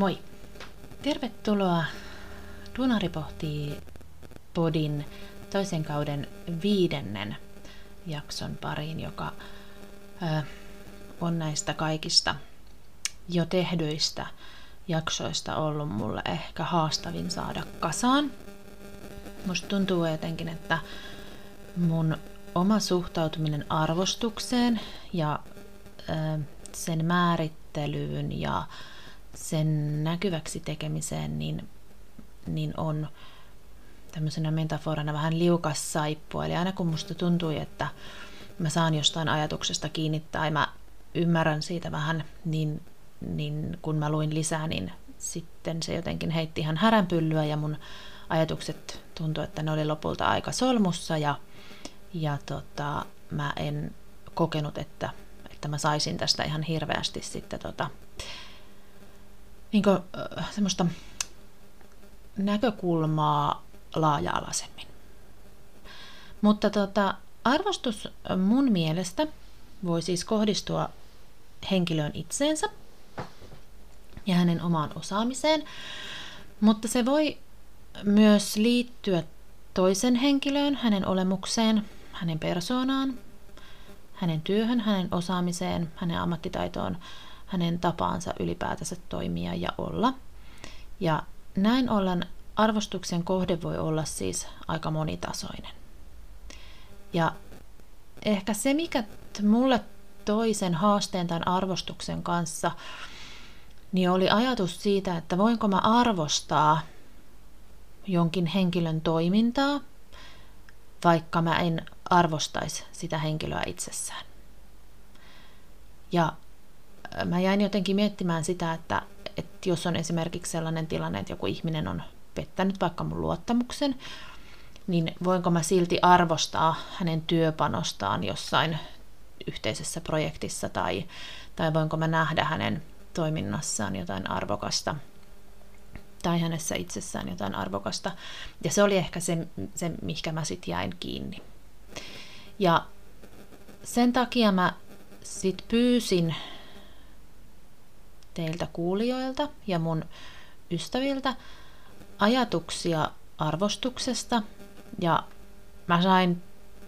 Moi! Tervetuloa Dunari pohtii podin toisen kauden viidennen jakson pariin, joka ö, on näistä kaikista jo tehdyistä jaksoista ollut mulle ehkä haastavin saada kasaan. Musta tuntuu jotenkin, että mun oma suhtautuminen arvostukseen ja ö, sen määrittelyyn ja sen näkyväksi tekemiseen, niin, niin on tämmöisenä metaforana vähän liukas saippua. Eli aina kun musta tuntui, että mä saan jostain ajatuksesta kiinni tai mä ymmärrän siitä vähän, niin, niin kun mä luin lisää, niin sitten se jotenkin heitti ihan häränpyllyä ja mun ajatukset tuntui, että ne oli lopulta aika solmussa ja, ja tota, mä en kokenut, että, että mä saisin tästä ihan hirveästi sitten tota, niin kuin, semmoista näkökulmaa laaja-alaisemmin. Mutta tota, arvostus mun mielestä voi siis kohdistua henkilöön itseensä ja hänen omaan osaamiseen, mutta se voi myös liittyä toisen henkilöön, hänen olemukseen, hänen persoonaan, hänen työhön, hänen osaamiseen, hänen ammattitaitoon, hänen tapaansa ylipäätänsä toimia ja olla. Ja näin ollen arvostuksen kohde voi olla siis aika monitasoinen. Ja ehkä se, mikä mulle toisen haasteen tämän arvostuksen kanssa, niin oli ajatus siitä, että voinko mä arvostaa jonkin henkilön toimintaa, vaikka mä en arvostaisi sitä henkilöä itsessään. Ja mä jäin jotenkin miettimään sitä, että, että jos on esimerkiksi sellainen tilanne, että joku ihminen on pettänyt vaikka mun luottamuksen, niin voinko mä silti arvostaa hänen työpanostaan jossain yhteisessä projektissa tai, tai voinko mä nähdä hänen toiminnassaan jotain arvokasta tai hänessä itsessään jotain arvokasta. Ja se oli ehkä se, se mihinkä mä sitten jäin kiinni. Ja sen takia mä sitten pyysin teiltä kuulijoilta ja mun ystäviltä ajatuksia arvostuksesta ja mä sain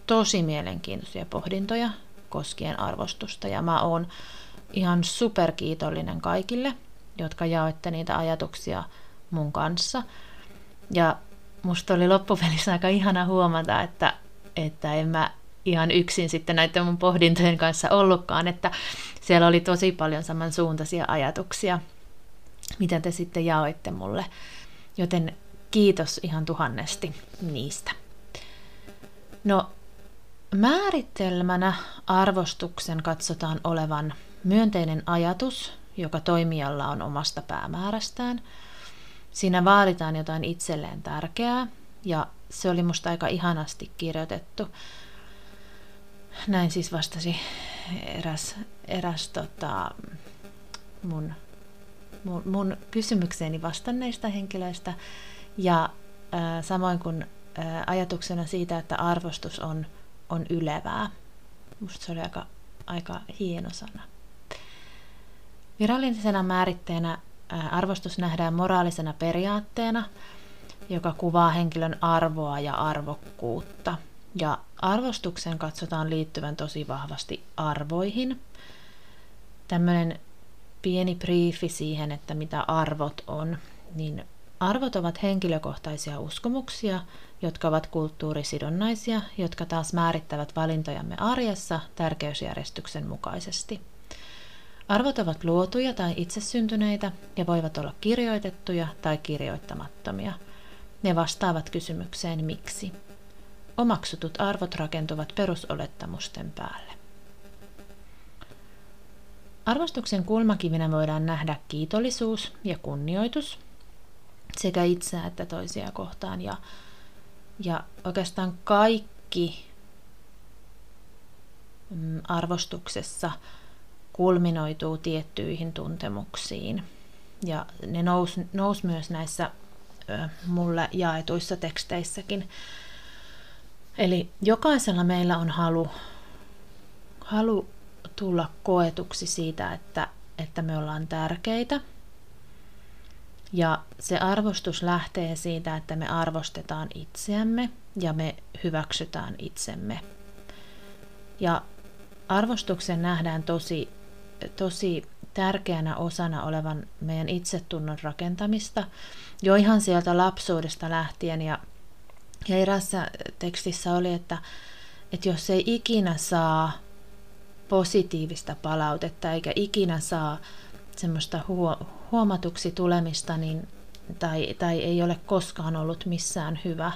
tosi mielenkiintoisia pohdintoja koskien arvostusta ja mä oon ihan superkiitollinen kaikille, jotka jaoitte niitä ajatuksia mun kanssa. Ja musta oli loppupelissä aika ihana huomata, että, että en mä ihan yksin sitten näiden mun pohdintojen kanssa ollutkaan, että siellä oli tosi paljon samansuuntaisia ajatuksia, mitä te sitten jaoitte mulle. Joten kiitos ihan tuhannesti niistä. No, määritelmänä arvostuksen katsotaan olevan myönteinen ajatus, joka toimijalla on omasta päämäärästään. Siinä vaaditaan jotain itselleen tärkeää, ja se oli musta aika ihanasti kirjoitettu. Näin siis vastasi eräs, eräs tota, mun, mun, mun kysymykseeni vastanneista henkilöistä. Ja ää, samoin kuin ää, ajatuksena siitä, että arvostus on, on ylevää. Musta se oli aika, aika hieno sana. Virallisena määritteenä ää, arvostus nähdään moraalisena periaatteena, joka kuvaa henkilön arvoa ja arvokkuutta. Ja arvostuksen katsotaan liittyvän tosi vahvasti arvoihin. Tämmöinen pieni briefi siihen, että mitä arvot on, niin arvot ovat henkilökohtaisia uskomuksia, jotka ovat kulttuurisidonnaisia, jotka taas määrittävät valintojamme arjessa tärkeysjärjestyksen mukaisesti. Arvot ovat luotuja tai itsesyntyneitä ja voivat olla kirjoitettuja tai kirjoittamattomia. Ne vastaavat kysymykseen miksi. Omaksutut arvot rakentuvat perusolettamusten päälle. Arvostuksen kulmakivinä voidaan nähdä kiitollisuus ja kunnioitus sekä itseä että toisia kohtaan. Ja, ja oikeastaan kaikki mm, arvostuksessa kulminoituu tiettyihin tuntemuksiin. Ja ne nous, nous myös näissä ö, mulle jaetuissa teksteissäkin Eli jokaisella meillä on halu, halu tulla koetuksi siitä, että, että me ollaan tärkeitä. Ja se arvostus lähtee siitä, että me arvostetaan itseämme ja me hyväksytään itsemme. Ja arvostuksen nähdään tosi, tosi tärkeänä osana olevan meidän itsetunnon rakentamista jo ihan sieltä lapsuudesta lähtien. Ja, ja erässä tekstissä oli, että, että jos ei ikinä saa positiivista palautetta eikä ikinä saa semmoista huomatuksi tulemista niin, tai, tai ei ole koskaan ollut missään hyvä,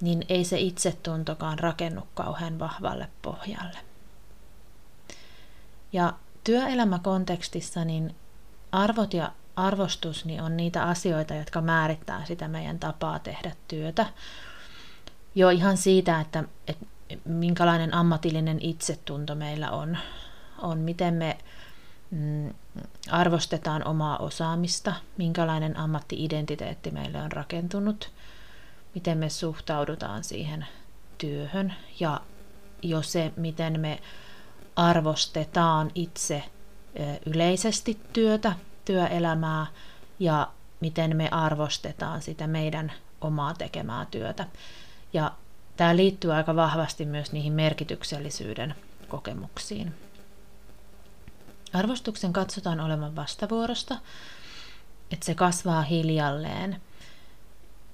niin ei se itsetuntokaan rakennu kauhean vahvalle pohjalle. Ja työelämäkontekstissa niin arvot ja arvostus niin on niitä asioita, jotka määrittää sitä meidän tapaa tehdä työtä. Jo ihan siitä, että, että minkälainen ammatillinen itsetunto meillä on, on miten me mm, arvostetaan omaa osaamista, minkälainen ammattiidentiteetti meille on rakentunut, miten me suhtaudutaan siihen työhön ja jo se, miten me arvostetaan itse yleisesti työtä, työelämää ja miten me arvostetaan sitä meidän omaa tekemää työtä. Ja tämä liittyy aika vahvasti myös niihin merkityksellisyyden kokemuksiin. Arvostuksen katsotaan olevan vastavuorosta, että se kasvaa hiljalleen.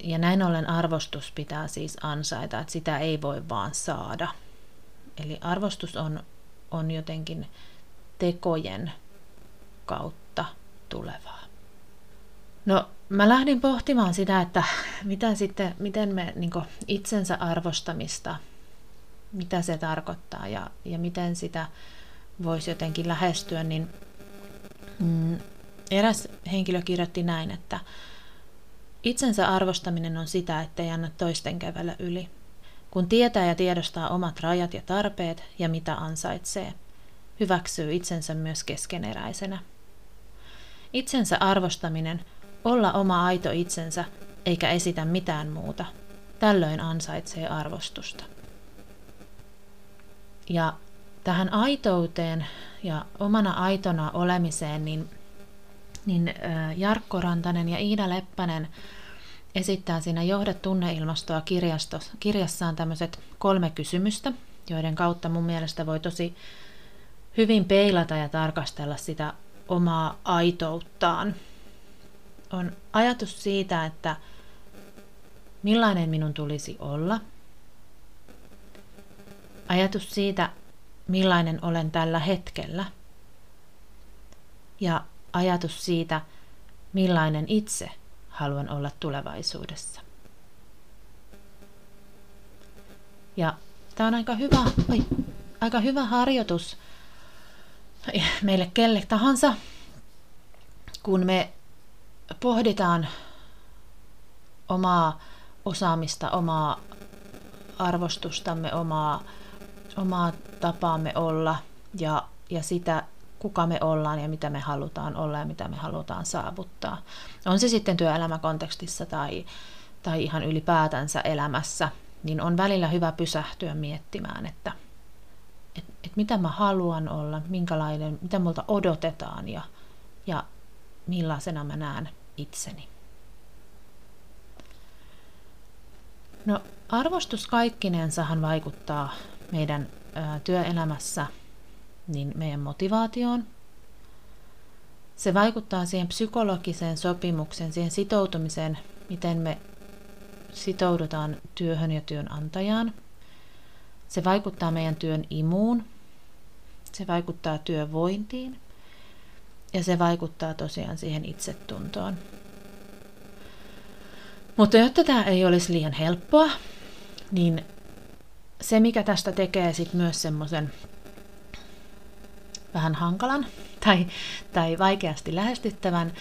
Ja näin ollen arvostus pitää siis ansaita, että sitä ei voi vaan saada. Eli arvostus on, on jotenkin tekojen kautta tulevaa. No, mä lähdin pohtimaan sitä, että mitä sitten, miten me niin itsensä arvostamista, mitä se tarkoittaa ja, ja miten sitä voisi jotenkin lähestyä, niin mm, eräs henkilö kirjoitti näin, että itsensä arvostaminen on sitä, ettei anna toisten kävellä yli. Kun tietää ja tiedostaa omat rajat ja tarpeet ja mitä ansaitsee, hyväksyy itsensä myös keskeneräisenä. Itsensä arvostaminen, olla oma aito itsensä, eikä esitä mitään muuta. Tällöin ansaitsee arvostusta. Ja tähän aitouteen ja omana aitona olemiseen, niin, niin Jarkko Rantanen ja Iida Leppänen esittää siinä Johda tunneilmastoa kirjassaan tämmöiset kolme kysymystä, joiden kautta mun mielestä voi tosi hyvin peilata ja tarkastella sitä omaa aitouttaan. On ajatus siitä, että millainen minun tulisi olla. Ajatus siitä, millainen olen tällä hetkellä. Ja ajatus siitä, millainen itse haluan olla tulevaisuudessa. Ja tämä on aika hyvä, oi, aika hyvä harjoitus meille kelle tahansa, kun me pohditaan omaa osaamista, omaa arvostustamme, omaa, omaa tapaamme olla ja, ja sitä, kuka me ollaan ja mitä me halutaan olla ja mitä me halutaan saavuttaa. On se sitten työelämäkontekstissa tai, tai ihan ylipäätänsä elämässä, niin on välillä hyvä pysähtyä miettimään, että – että et mitä mä haluan olla, minkälainen, mitä multa odotetaan ja, ja millaisena mä näen itseni. No arvostus kaikkinensahan vaikuttaa meidän ä, työelämässä niin meidän motivaatioon. Se vaikuttaa siihen psykologiseen sopimukseen, siihen sitoutumiseen, miten me sitoudutaan työhön ja työnantajaan – se vaikuttaa meidän työn imuun, se vaikuttaa työvointiin ja se vaikuttaa tosiaan siihen itsetuntoon. Mutta jotta tämä ei olisi liian helppoa, niin se mikä tästä tekee sit myös semmoisen vähän hankalan tai, tai vaikeasti lähestyttävän,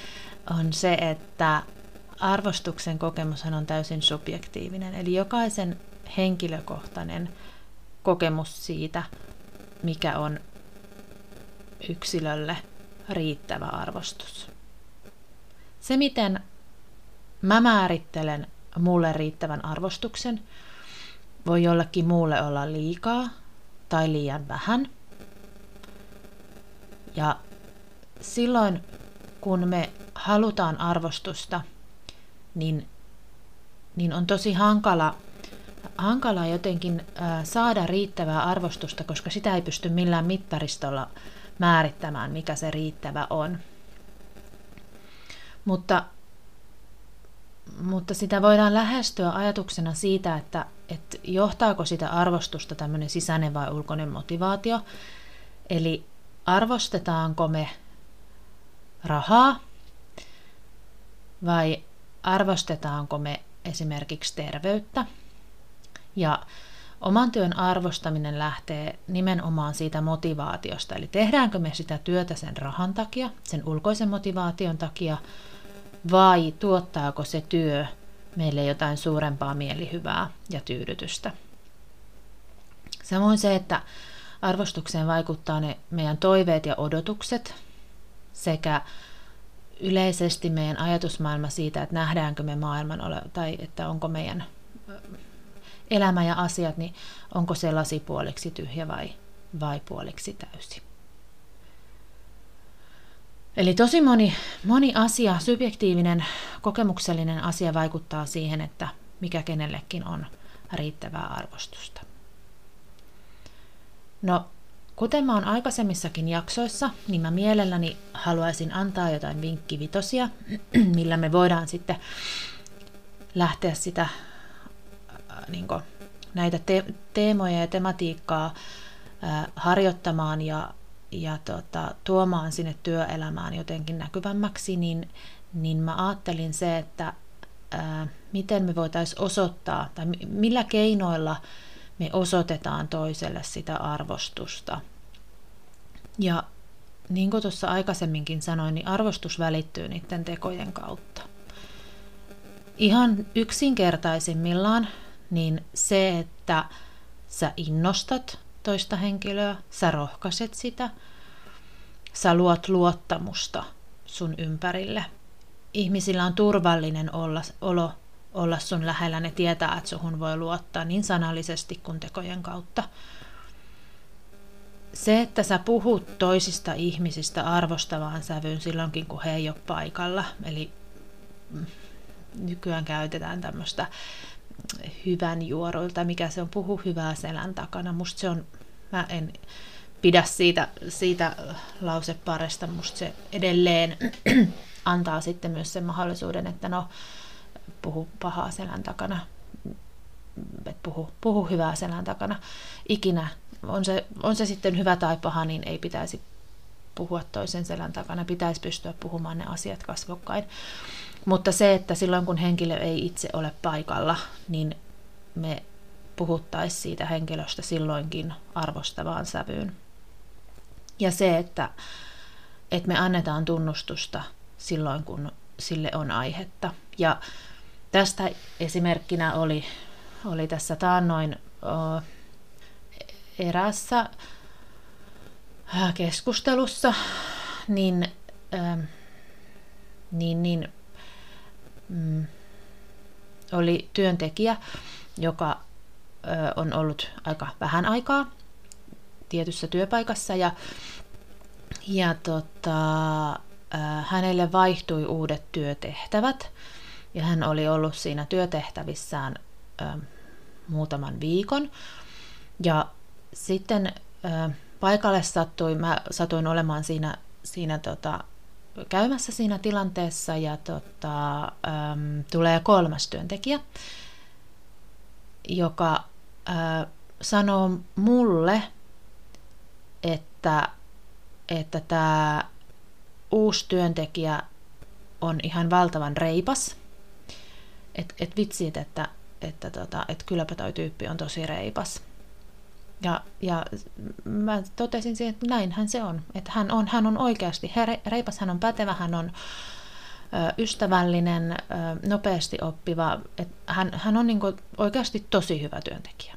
on se, että arvostuksen kokemushan on täysin subjektiivinen. Eli jokaisen henkilökohtainen kokemus siitä, mikä on yksilölle riittävä arvostus. Se, miten mä määrittelen mulle riittävän arvostuksen, voi jollekin muulle olla liikaa tai liian vähän. Ja silloin kun me halutaan arvostusta, niin, niin on tosi hankala, hankala jotenkin saada riittävää arvostusta, koska sitä ei pysty millään mittaristolla määrittämään, mikä se riittävä on. Mutta, mutta sitä voidaan lähestyä ajatuksena siitä, että, että johtaako sitä arvostusta tämmöinen sisäinen vai ulkoinen motivaatio. Eli arvostetaanko me rahaa vai arvostetaanko me esimerkiksi terveyttä. Ja oman työn arvostaminen lähtee nimenomaan siitä motivaatiosta, eli tehdäänkö me sitä työtä sen rahan takia, sen ulkoisen motivaation takia, vai tuottaako se työ meille jotain suurempaa mielihyvää ja tyydytystä. Samoin se, että arvostukseen vaikuttaa ne meidän toiveet ja odotukset sekä yleisesti meidän ajatusmaailma siitä, että nähdäänkö me maailman tai että onko meidän elämä ja asiat, niin onko se lasi puoliksi tyhjä vai, vai puoliksi täysi. Eli tosi moni, moni asia, subjektiivinen, kokemuksellinen asia vaikuttaa siihen, että mikä kenellekin on riittävää arvostusta. No, kuten mä oon aikaisemmissakin jaksoissa, niin mä mielelläni haluaisin antaa jotain vinkkivitosia, millä me voidaan sitten lähteä sitä niin kuin, näitä te- teemoja ja tematiikkaa äh, harjoittamaan ja, ja tota, tuomaan sinne työelämään jotenkin näkyvämmäksi, niin, niin mä ajattelin se, että äh, miten me voitaisiin osoittaa tai millä keinoilla me osoitetaan toiselle sitä arvostusta. Ja niin kuin tuossa aikaisemminkin sanoin, niin arvostus välittyy niiden tekojen kautta. Ihan yksinkertaisimmillaan niin se, että sä innostat toista henkilöä, sä rohkaiset sitä, sä luot luottamusta sun ympärille. Ihmisillä on turvallinen olla, olo olla sun lähellä, ne tietää, että suhun voi luottaa niin sanallisesti kuin tekojen kautta. Se, että sä puhut toisista ihmisistä arvostavaan sävyyn silloinkin, kun he ei ole paikalla, eli nykyään käytetään tämmöistä hyvän juoroilta, mikä se on, puhu hyvää selän takana. Musta se on, mä en pidä siitä, siitä lauseparesta, musta se edelleen antaa sitten myös sen mahdollisuuden, että no, puhu pahaa selän takana, et puhu, puhu hyvää selän takana. Ikinä, on se, on se sitten hyvä tai paha, niin ei pitäisi puhua toisen selän takana, pitäisi pystyä puhumaan ne asiat kasvokkain. Mutta se, että silloin kun henkilö ei itse ole paikalla, niin me puhuttaisiin siitä henkilöstä silloinkin arvostavaan sävyyn. Ja se, että, että me annetaan tunnustusta silloin, kun sille on aihetta. Ja Tästä esimerkkinä oli, oli tässä taannoin erässä keskustelussa, niin, niin, niin mm, oli työntekijä, joka ö, on ollut aika vähän aikaa tietyssä työpaikassa ja, ja tota, ö, hänelle vaihtui uudet työtehtävät ja hän oli ollut siinä työtehtävissään ö, muutaman viikon. Ja sitten ö, paikalle sattui, mä satuin olemaan siinä, siinä tota, käymässä siinä tilanteessa ja tota, ö, tulee kolmas työntekijä, joka ö, sanoo mulle, että, että tämä uusi työntekijä on ihan valtavan reipas – että et vitsit, että, että, tota, että kylläpä toi tyyppi on tosi reipas. Ja, ja mä totesin siihen, että näinhän se on. Että hän on, hän on oikeasti reipas, hän on pätevä, hän on ystävällinen, nopeasti oppiva. Että hän, hän on niinku oikeasti tosi hyvä työntekijä.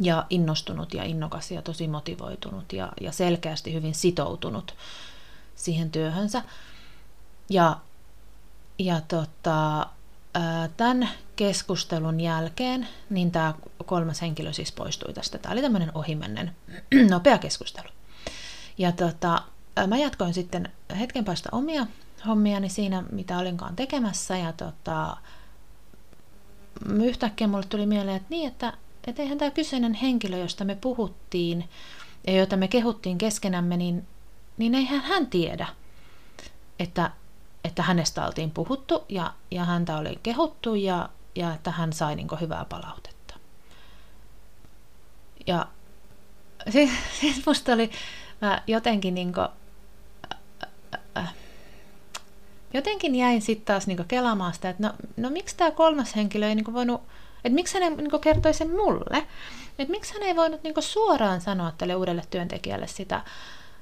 Ja innostunut ja innokas ja tosi motivoitunut ja, ja selkeästi hyvin sitoutunut siihen työhönsä. Ja ja tota, tämän keskustelun jälkeen niin tämä kolmas henkilö siis poistui tästä. Tämä oli tämmöinen ohimennen nopea keskustelu. Ja tota, mä jatkoin sitten hetken päästä omia hommiani siinä, mitä olinkaan tekemässä. Ja tota, yhtäkkiä mulle tuli mieleen, että niin, että, että eihän tämä kyseinen henkilö, josta me puhuttiin ja jota me kehuttiin keskenämme, niin, niin eihän hän tiedä, että, että hänestä oltiin puhuttu ja, ja häntä oli kehuttu ja, ja että hän sai niin hyvää palautetta. Ja siis, siis musta oli, mä jotenkin niin kuin, äh, äh, jotenkin jäin sitten taas niin kelaamaan sitä, että no, no miksi tämä kolmas henkilö ei niin voinut, että miksi hän ei niin kertoi sen mulle, että miksi hän ei voinut niin suoraan sanoa tälle uudelle työntekijälle sitä,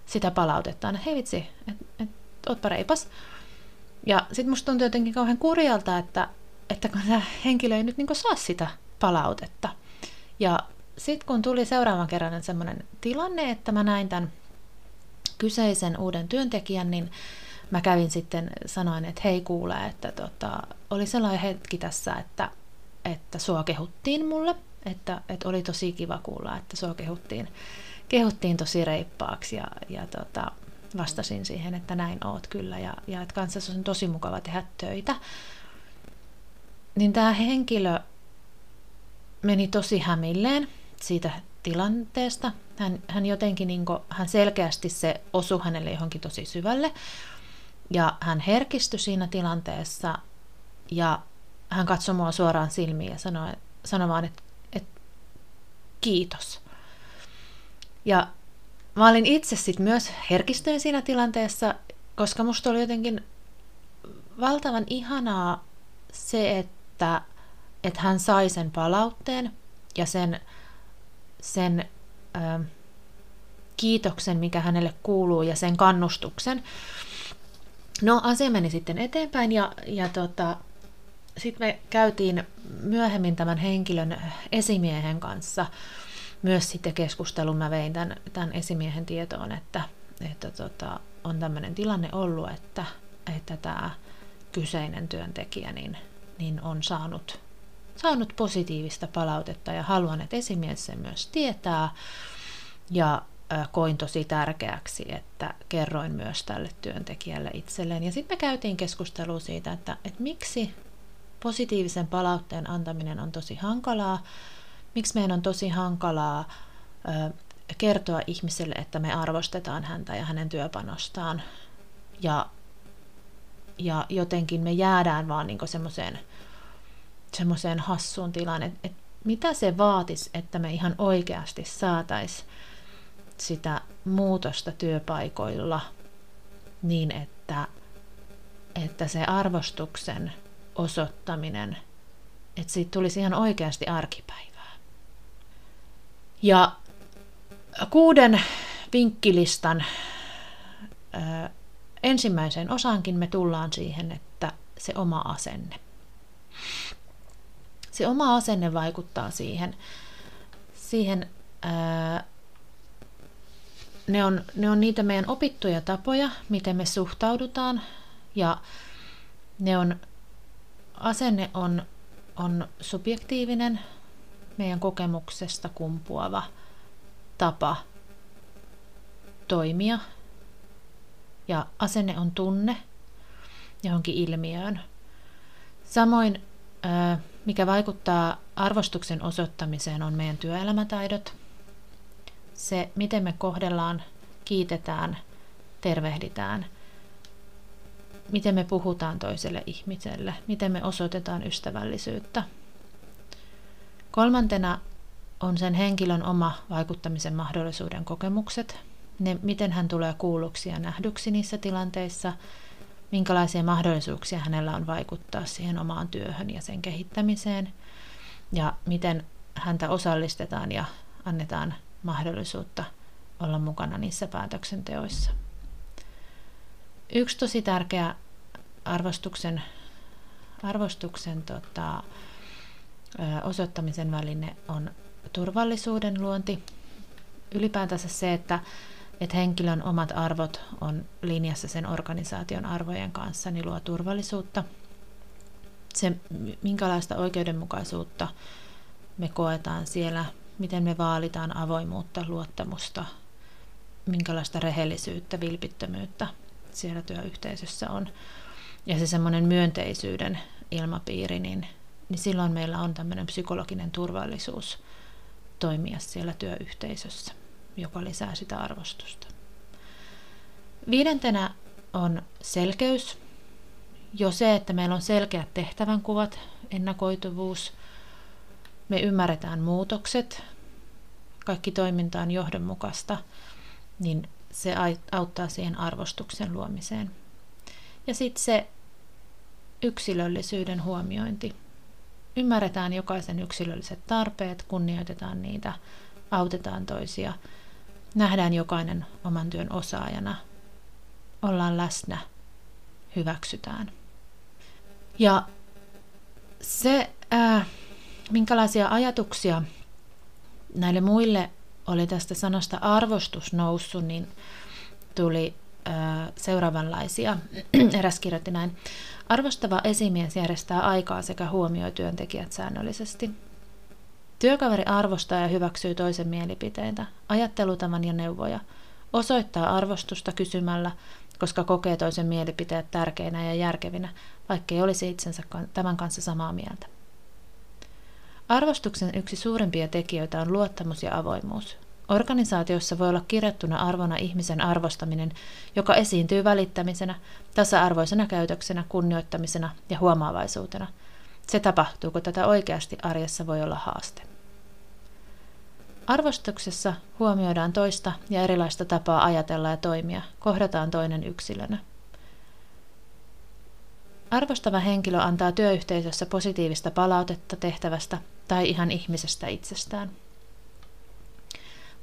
sitä palautetta, että hei vitsi, että et, ootpa reipas. Ja sitten musta tuntuu jotenkin kauhean kurjalta, että, että kun tämä henkilö ei nyt niin saa sitä palautetta. Ja sitten kun tuli seuraavan kerran semmoinen tilanne, että mä näin tämän kyseisen uuden työntekijän, niin mä kävin sitten, sanoin, että hei kuule, että tota, oli sellainen hetki tässä, että, että sua kehuttiin mulle, että, että oli tosi kiva kuulla, että sua kehuttiin, kehuttiin tosi reippaaksi ja, ja tota, vastasin siihen, että näin oot kyllä ja, ja että kanssa on tosi mukava tehdä töitä. Niin tämä henkilö meni tosi hämilleen siitä tilanteesta. Hän, hän jotenkin, niin kuin, hän selkeästi se osui hänelle johonkin tosi syvälle. Ja hän herkistyi siinä tilanteessa ja hän katsoi mua suoraan silmiin ja sanoi, sanoi vaan, että, että kiitos. Ja mä olin itse sitten myös herkistyin siinä tilanteessa, koska musta oli jotenkin valtavan ihanaa se, että, että hän sai sen palautteen ja sen, sen ö, kiitoksen, mikä hänelle kuuluu ja sen kannustuksen. No asia meni sitten eteenpäin ja, ja tota, sitten me käytiin myöhemmin tämän henkilön esimiehen kanssa myös sitten keskustelun. Mä vein tämän, tämän esimiehen tietoon, että, että tota, on tämmöinen tilanne ollut, että, että tämä kyseinen työntekijä niin, niin on saanut, saanut positiivista palautetta ja haluan, että esimies sen myös tietää. Ja koin tosi tärkeäksi, että kerroin myös tälle työntekijälle itselleen. Ja sitten me käytiin keskustelua siitä, että, että miksi positiivisen palautteen antaminen on tosi hankalaa, miksi meidän on tosi hankalaa ö, kertoa ihmiselle, että me arvostetaan häntä ja hänen työpanostaan. Ja, ja jotenkin me jäädään vaan niin semmoiseen semmoiseen hassuun tilaan, että, että mitä se vaatisi, että me ihan oikeasti saataisiin sitä muutosta työpaikoilla niin, että, että se arvostuksen osoittaminen, että siitä tulisi ihan oikeasti arkipäivää. Ja kuuden vinkkilistan ensimmäiseen osaankin me tullaan siihen, että se oma asenne. Se oma asenne vaikuttaa siihen, siihen ne on, ne on niitä meidän opittuja tapoja, miten me suhtaudutaan ja ne on, asenne on, on subjektiivinen, meidän kokemuksesta kumpuava tapa toimia ja asenne on tunne johonkin ilmiöön. Samoin mikä vaikuttaa arvostuksen osoittamiseen on meidän työelämätaidot – se, miten me kohdellaan, kiitetään, tervehditään, miten me puhutaan toiselle ihmiselle, miten me osoitetaan ystävällisyyttä. Kolmantena on sen henkilön oma vaikuttamisen mahdollisuuden kokemukset, ne, miten hän tulee kuulluksi ja nähdyksi niissä tilanteissa, minkälaisia mahdollisuuksia hänellä on vaikuttaa siihen omaan työhön ja sen kehittämiseen, ja miten häntä osallistetaan ja annetaan mahdollisuutta olla mukana niissä päätöksenteoissa. Yksi tosi tärkeä arvostuksen, arvostuksen tota, osoittamisen väline on turvallisuuden luonti. Ylipäätänsä se, että, että henkilön omat arvot on linjassa sen organisaation arvojen kanssa, niin luo turvallisuutta. Se, minkälaista oikeudenmukaisuutta me koetaan siellä miten me vaalitaan avoimuutta, luottamusta, minkälaista rehellisyyttä, vilpittömyyttä siellä työyhteisössä on. Ja se semmoinen myönteisyyden ilmapiiri, niin, niin silloin meillä on tämmöinen psykologinen turvallisuus toimia siellä työyhteisössä, joka lisää sitä arvostusta. Viidentenä on selkeys. Jo se, että meillä on selkeät tehtävänkuvat, ennakoituvuus, me ymmärretään muutokset, kaikki toiminta on johdonmukaista, niin se auttaa siihen arvostuksen luomiseen. Ja sitten se yksilöllisyyden huomiointi. Ymmärretään jokaisen yksilölliset tarpeet, kunnioitetaan niitä, autetaan toisia, nähdään jokainen oman työn osaajana, ollaan läsnä, hyväksytään. Ja se, ää, minkälaisia ajatuksia näille muille oli tästä sanasta arvostus noussut, niin tuli ää, seuraavanlaisia. Eräs kirjoitti näin. Arvostava esimies järjestää aikaa sekä huomioi työntekijät säännöllisesti. Työkaveri arvostaa ja hyväksyy toisen mielipiteitä, ajattelutavan ja neuvoja, osoittaa arvostusta kysymällä, koska kokee toisen mielipiteet tärkeinä ja järkevinä, vaikkei olisi itsensä tämän kanssa samaa mieltä. Arvostuksen yksi suurimpia tekijöitä on luottamus ja avoimuus. Organisaatiossa voi olla kirjattuna arvona ihmisen arvostaminen, joka esiintyy välittämisenä, tasa-arvoisena käytöksenä, kunnioittamisena ja huomaavaisuutena. Se tapahtuu, kun tätä oikeasti arjessa voi olla haaste. Arvostuksessa huomioidaan toista ja erilaista tapaa ajatella ja toimia, kohdataan toinen yksilönä. Arvostava henkilö antaa työyhteisössä positiivista palautetta tehtävästä tai ihan ihmisestä itsestään.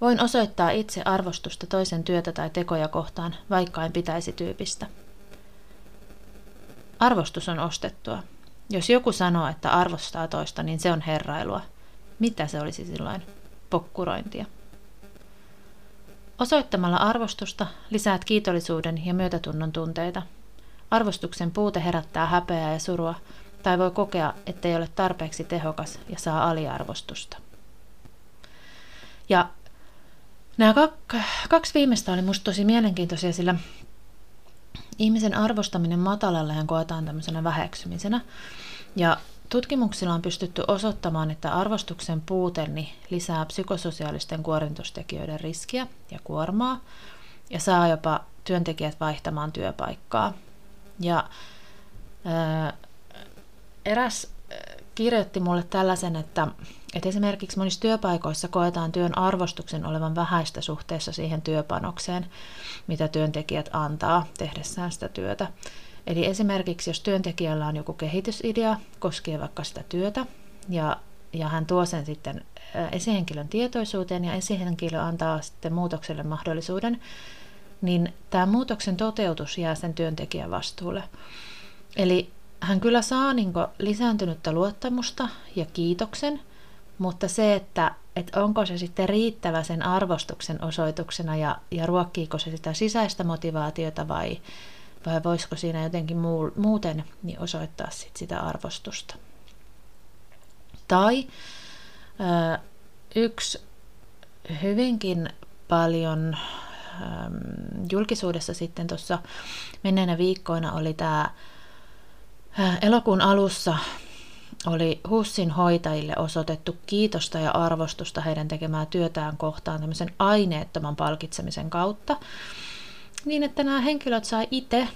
Voin osoittaa itse arvostusta toisen työtä tai tekoja kohtaan, vaikka en pitäisi tyypistä. Arvostus on ostettua. Jos joku sanoo, että arvostaa toista, niin se on herrailua. Mitä se olisi silloin? Pokkurointia. Osoittamalla arvostusta lisäät kiitollisuuden ja myötätunnon tunteita. Arvostuksen puute herättää häpeää ja surua, tai voi kokea, ettei ole tarpeeksi tehokas ja saa aliarvostusta. Ja nämä kaksi viimeistä oli minusta tosi mielenkiintoisia, sillä ihmisen arvostaminen matalalle koetaan tämmöisenä väheksymisenä. Ja tutkimuksilla on pystytty osoittamaan, että arvostuksen puute niin lisää psykososiaalisten kuormitustekijöiden riskiä ja kuormaa ja saa jopa työntekijät vaihtamaan työpaikkaa. Ja ää, eräs kirjoitti mulle tällaisen, että, että esimerkiksi monissa työpaikoissa koetaan työn arvostuksen olevan vähäistä suhteessa siihen työpanokseen, mitä työntekijät antaa tehdessään sitä työtä. Eli esimerkiksi jos työntekijällä on joku kehitysidea koskien vaikka sitä työtä, ja, ja hän tuo sen sitten esihenkilön tietoisuuteen ja esihenkilö antaa sitten muutokselle mahdollisuuden, niin tämä muutoksen toteutus jää sen työntekijän vastuulle. Eli hän kyllä saa niin lisääntynyttä luottamusta ja kiitoksen, mutta se, että, että onko se sitten riittävä sen arvostuksen osoituksena ja, ja ruokkiiko se sitä sisäistä motivaatiota vai, vai voisiko siinä jotenkin muu, muuten niin osoittaa sit sitä arvostusta. Tai ö, yksi hyvinkin paljon ö, julkisuudessa sitten tuossa menneenä viikkoina oli tämä elokuun alussa oli HUSin hoitajille osoitettu kiitosta ja arvostusta heidän tekemään työtään kohtaan tämmöisen aineettoman palkitsemisen kautta, niin että nämä henkilöt sai itse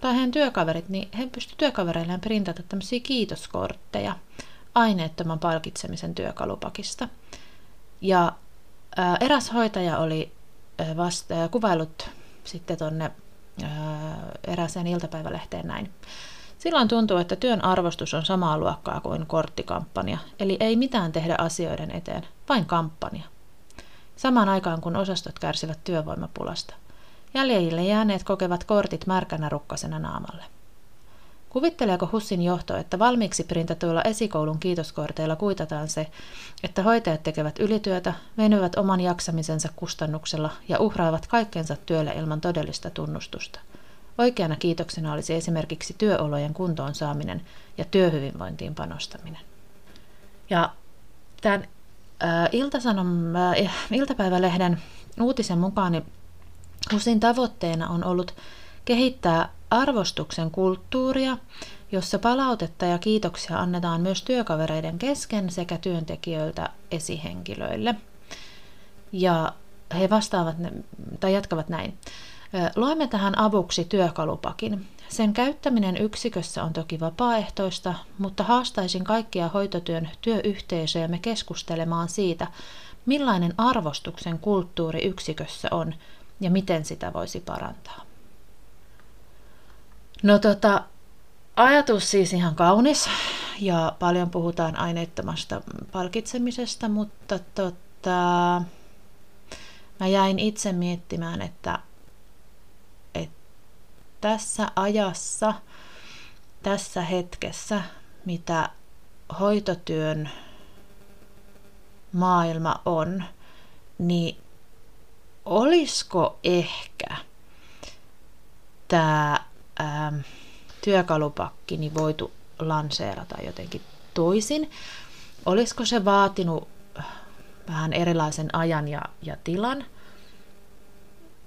tai heidän työkaverit, niin he pystyivät työkavereilleen printata tämmöisiä kiitoskortteja aineettoman palkitsemisen työkalupakista. Ja ää, eräs hoitaja oli äh, vasta, ää, kuvailut sitten tuonne erääseen iltapäivälehteen näin. Silloin tuntuu, että työn arvostus on samaa luokkaa kuin korttikampanja, eli ei mitään tehdä asioiden eteen, vain kampanja. Samaan aikaan kun osastot kärsivät työvoimapulasta. Jäljille jääneet kokevat kortit märkänä rukkasena naamalle. Kuvitteleeko Hussin johto, että valmiiksi printatuilla esikoulun kiitoskorteilla kuitataan se, että hoitajat tekevät ylityötä, venyvät oman jaksamisensa kustannuksella ja uhraavat kaikkensa työlle ilman todellista tunnustusta – Oikeana kiitoksena olisi esimerkiksi työolojen kuntoon saaminen ja työhyvinvointiin panostaminen. Ja tämän Iltasanom, äh, iltapäivälehden uutisen mukaan niin HUSin tavoitteena on ollut kehittää arvostuksen kulttuuria, jossa palautetta ja kiitoksia annetaan myös työkavereiden kesken sekä työntekijöiltä esihenkilöille. Ja he vastaavat tai jatkavat näin. Luemme tähän avuksi työkalupakin. Sen käyttäminen yksikössä on toki vapaaehtoista, mutta haastaisin kaikkia hoitotyön työyhteisöjämme keskustelemaan siitä, millainen arvostuksen kulttuuri yksikössä on ja miten sitä voisi parantaa. No tota, ajatus siis ihan kaunis ja paljon puhutaan aineettomasta palkitsemisesta, mutta tota, mä jäin itse miettimään, että tässä ajassa, tässä hetkessä, mitä hoitotyön maailma on, niin olisiko ehkä tämä työkalupakki niin voitu lanseerata jotenkin toisin? Olisiko se vaatinut vähän erilaisen ajan ja, ja tilan?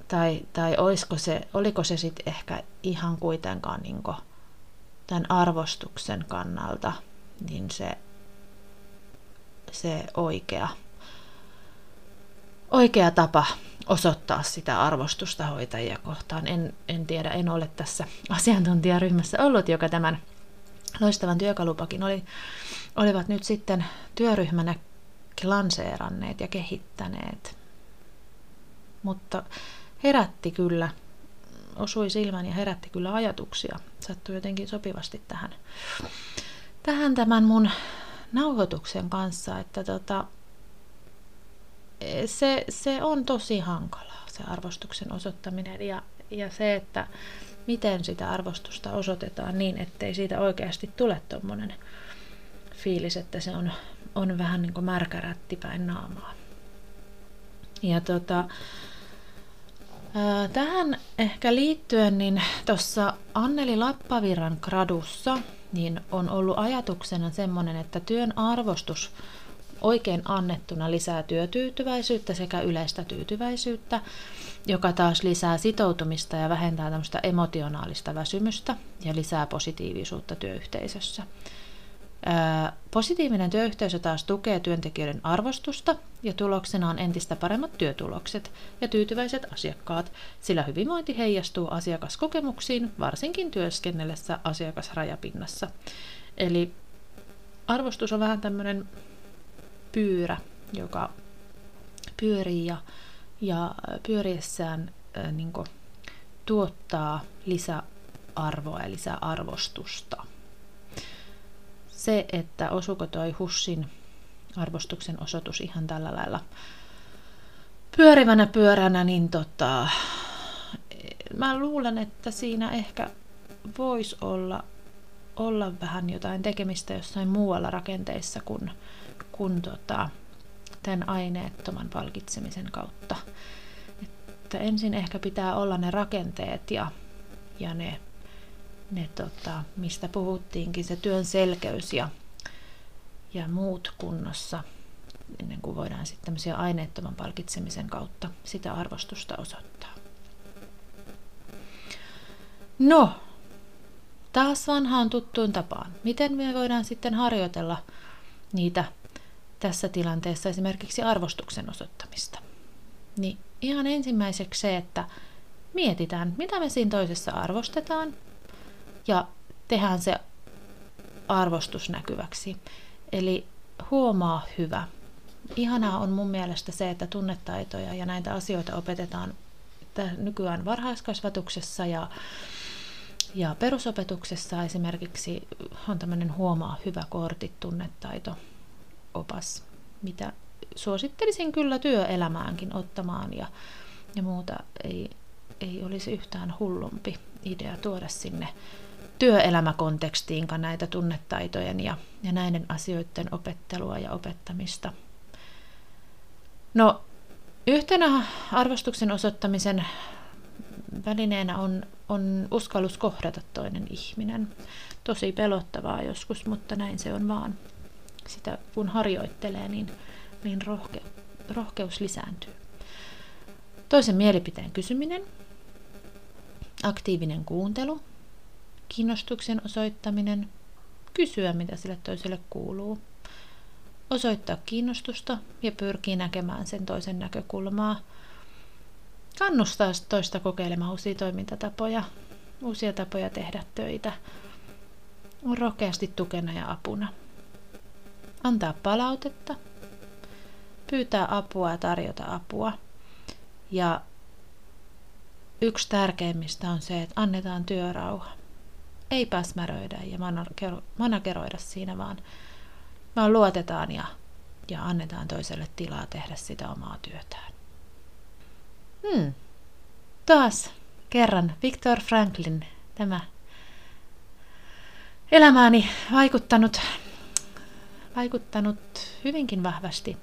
Tai, tai olisiko se, oliko se sitten ehkä ihan kuitenkaan niin tämän arvostuksen kannalta niin se, se oikea, oikea tapa osoittaa sitä arvostusta hoitajia kohtaan. En, en tiedä, en ole tässä asiantuntijaryhmässä ollut, joka tämän loistavan työkalupakin oli, olivat nyt sitten työryhmänä lanseeranneet ja kehittäneet. Mutta herätti kyllä, osui silmän ja herätti kyllä ajatuksia. Sattui jotenkin sopivasti tähän, tähän tämän mun nauhoituksen kanssa, että tota, se, se on tosi hankalaa, se arvostuksen osoittaminen ja, ja se, että miten sitä arvostusta osoitetaan niin, ettei siitä oikeasti tule tuommoinen fiilis, että se on, on vähän niin kuin märkä päin naamaa. Ja tota, tähän ehkä liittyen, niin tuossa Anneli Lappaviran gradussa niin on ollut ajatuksena semmoinen, että työn arvostus oikein annettuna lisää työtyytyväisyyttä sekä yleistä tyytyväisyyttä, joka taas lisää sitoutumista ja vähentää tämmöistä emotionaalista väsymystä ja lisää positiivisuutta työyhteisössä. Positiivinen työyhteisö taas tukee työntekijöiden arvostusta ja tuloksena on entistä paremmat työtulokset ja tyytyväiset asiakkaat, sillä hyvinvointi heijastuu asiakaskokemuksiin, varsinkin työskennellessä asiakasrajapinnassa. Eli arvostus on vähän tämmöinen pyyrä, joka pyörii ja, ja pyöriessään äh, niin kuin, tuottaa lisäarvoa ja lisäarvostusta. Se, että osuuko toi Hussin arvostuksen osoitus ihan tällä lailla pyörivänä pyöränä, niin tota, mä luulen, että siinä ehkä voisi olla, olla vähän jotain tekemistä jossain muualla rakenteissa kuin kuin tota, tämän aineettoman palkitsemisen kautta. Että ensin ehkä pitää olla ne rakenteet ja, ja ne, ne tota, mistä puhuttiinkin, se työn selkeys ja, ja muut kunnossa, ennen kuin voidaan sitten tämmöisiä aineettoman palkitsemisen kautta sitä arvostusta osoittaa. No, taas vanhaan tuttuun tapaan. Miten me voidaan sitten harjoitella niitä tässä tilanteessa esimerkiksi arvostuksen osoittamista. Niin ihan ensimmäiseksi se, että mietitään, mitä me siinä toisessa arvostetaan ja tehdään se arvostus näkyväksi. Eli huomaa hyvä. Ihanaa on mun mielestä se, että tunnetaitoja ja näitä asioita opetetaan nykyään varhaiskasvatuksessa ja, ja perusopetuksessa esimerkiksi on tämmöinen huomaa hyvä kortti tunnetaito opas, mitä suosittelisin kyllä työelämäänkin ottamaan ja, ja muuta ei, ei olisi yhtään hullumpi idea tuoda sinne työelämäkontekstiinkaan näitä tunnetaitojen ja, ja näiden asioiden opettelua ja opettamista. No, yhtenä arvostuksen osoittamisen välineenä on, on uskallus kohdata toinen ihminen. Tosi pelottavaa joskus, mutta näin se on vaan sitä kun harjoittelee, niin, niin rohke, rohkeus lisääntyy. Toisen mielipiteen kysyminen, aktiivinen kuuntelu, kiinnostuksen osoittaminen, kysyä mitä sille toiselle kuuluu, osoittaa kiinnostusta ja pyrkii näkemään sen toisen näkökulmaa, kannustaa toista kokeilemaan uusia toimintatapoja, uusia tapoja tehdä töitä, on rohkeasti tukena ja apuna. Antaa palautetta, pyytää apua ja tarjota apua. Ja yksi tärkeimmistä on se, että annetaan työrauha. Ei päsmäröidä ja manageroida siinä, vaan, vaan luotetaan ja, ja annetaan toiselle tilaa tehdä sitä omaa työtään. Hmm. Taas kerran Viktor Franklin tämä elämääni vaikuttanut, vaikuttanut hyvinkin vahvasti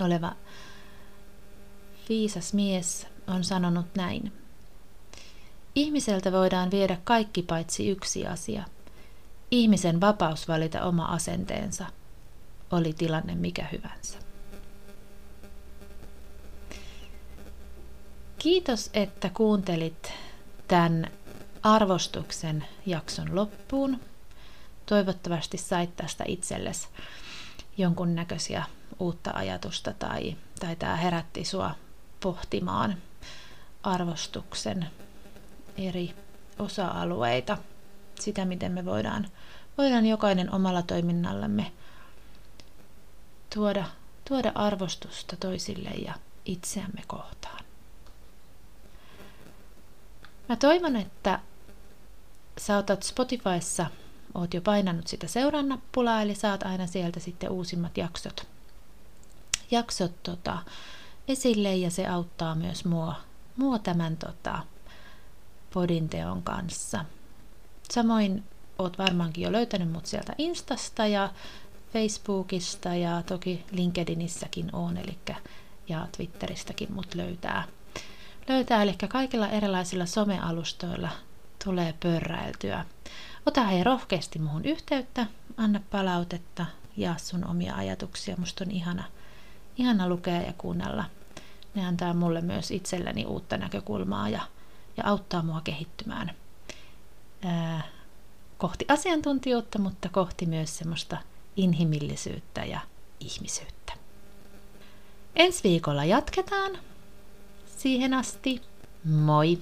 oleva viisas mies on sanonut näin. Ihmiseltä voidaan viedä kaikki paitsi yksi asia. Ihmisen vapaus valita oma asenteensa, oli tilanne mikä hyvänsä. Kiitos, että kuuntelit tämän arvostuksen jakson loppuun. Toivottavasti sait tästä itsellesi jonkunnäköisiä uutta ajatusta tai, tai tämä herätti sua pohtimaan arvostuksen eri osa-alueita, sitä miten me voidaan, voidaan jokainen omalla toiminnallamme tuoda, tuoda arvostusta toisille ja itseämme kohtaan. Mä toivon, että sä otat Spotifyssa, oot jo painanut sitä seurannappulaa, eli saat aina sieltä sitten uusimmat jaksot, jaksot tota, esille ja se auttaa myös mua, mua tämän tota, podinteon kanssa. Samoin oot varmaankin jo löytänyt mut sieltä Instasta ja Facebookista ja toki LinkedInissäkin on, eli ja Twitteristäkin mut löytää. Löytää, eli kaikilla erilaisilla somealustoilla tulee pörräiltyä. Ota hei rohkeasti muhun yhteyttä, anna palautetta, ja sun omia ajatuksia. Musta on ihana, ihana lukea ja kuunnella. Ne antaa mulle myös itselleni uutta näkökulmaa ja, ja auttaa mua kehittymään ää, kohti asiantuntijuutta, mutta kohti myös semmoista inhimillisyyttä ja ihmisyyttä. Ensi viikolla jatketaan. Siihen asti, moi!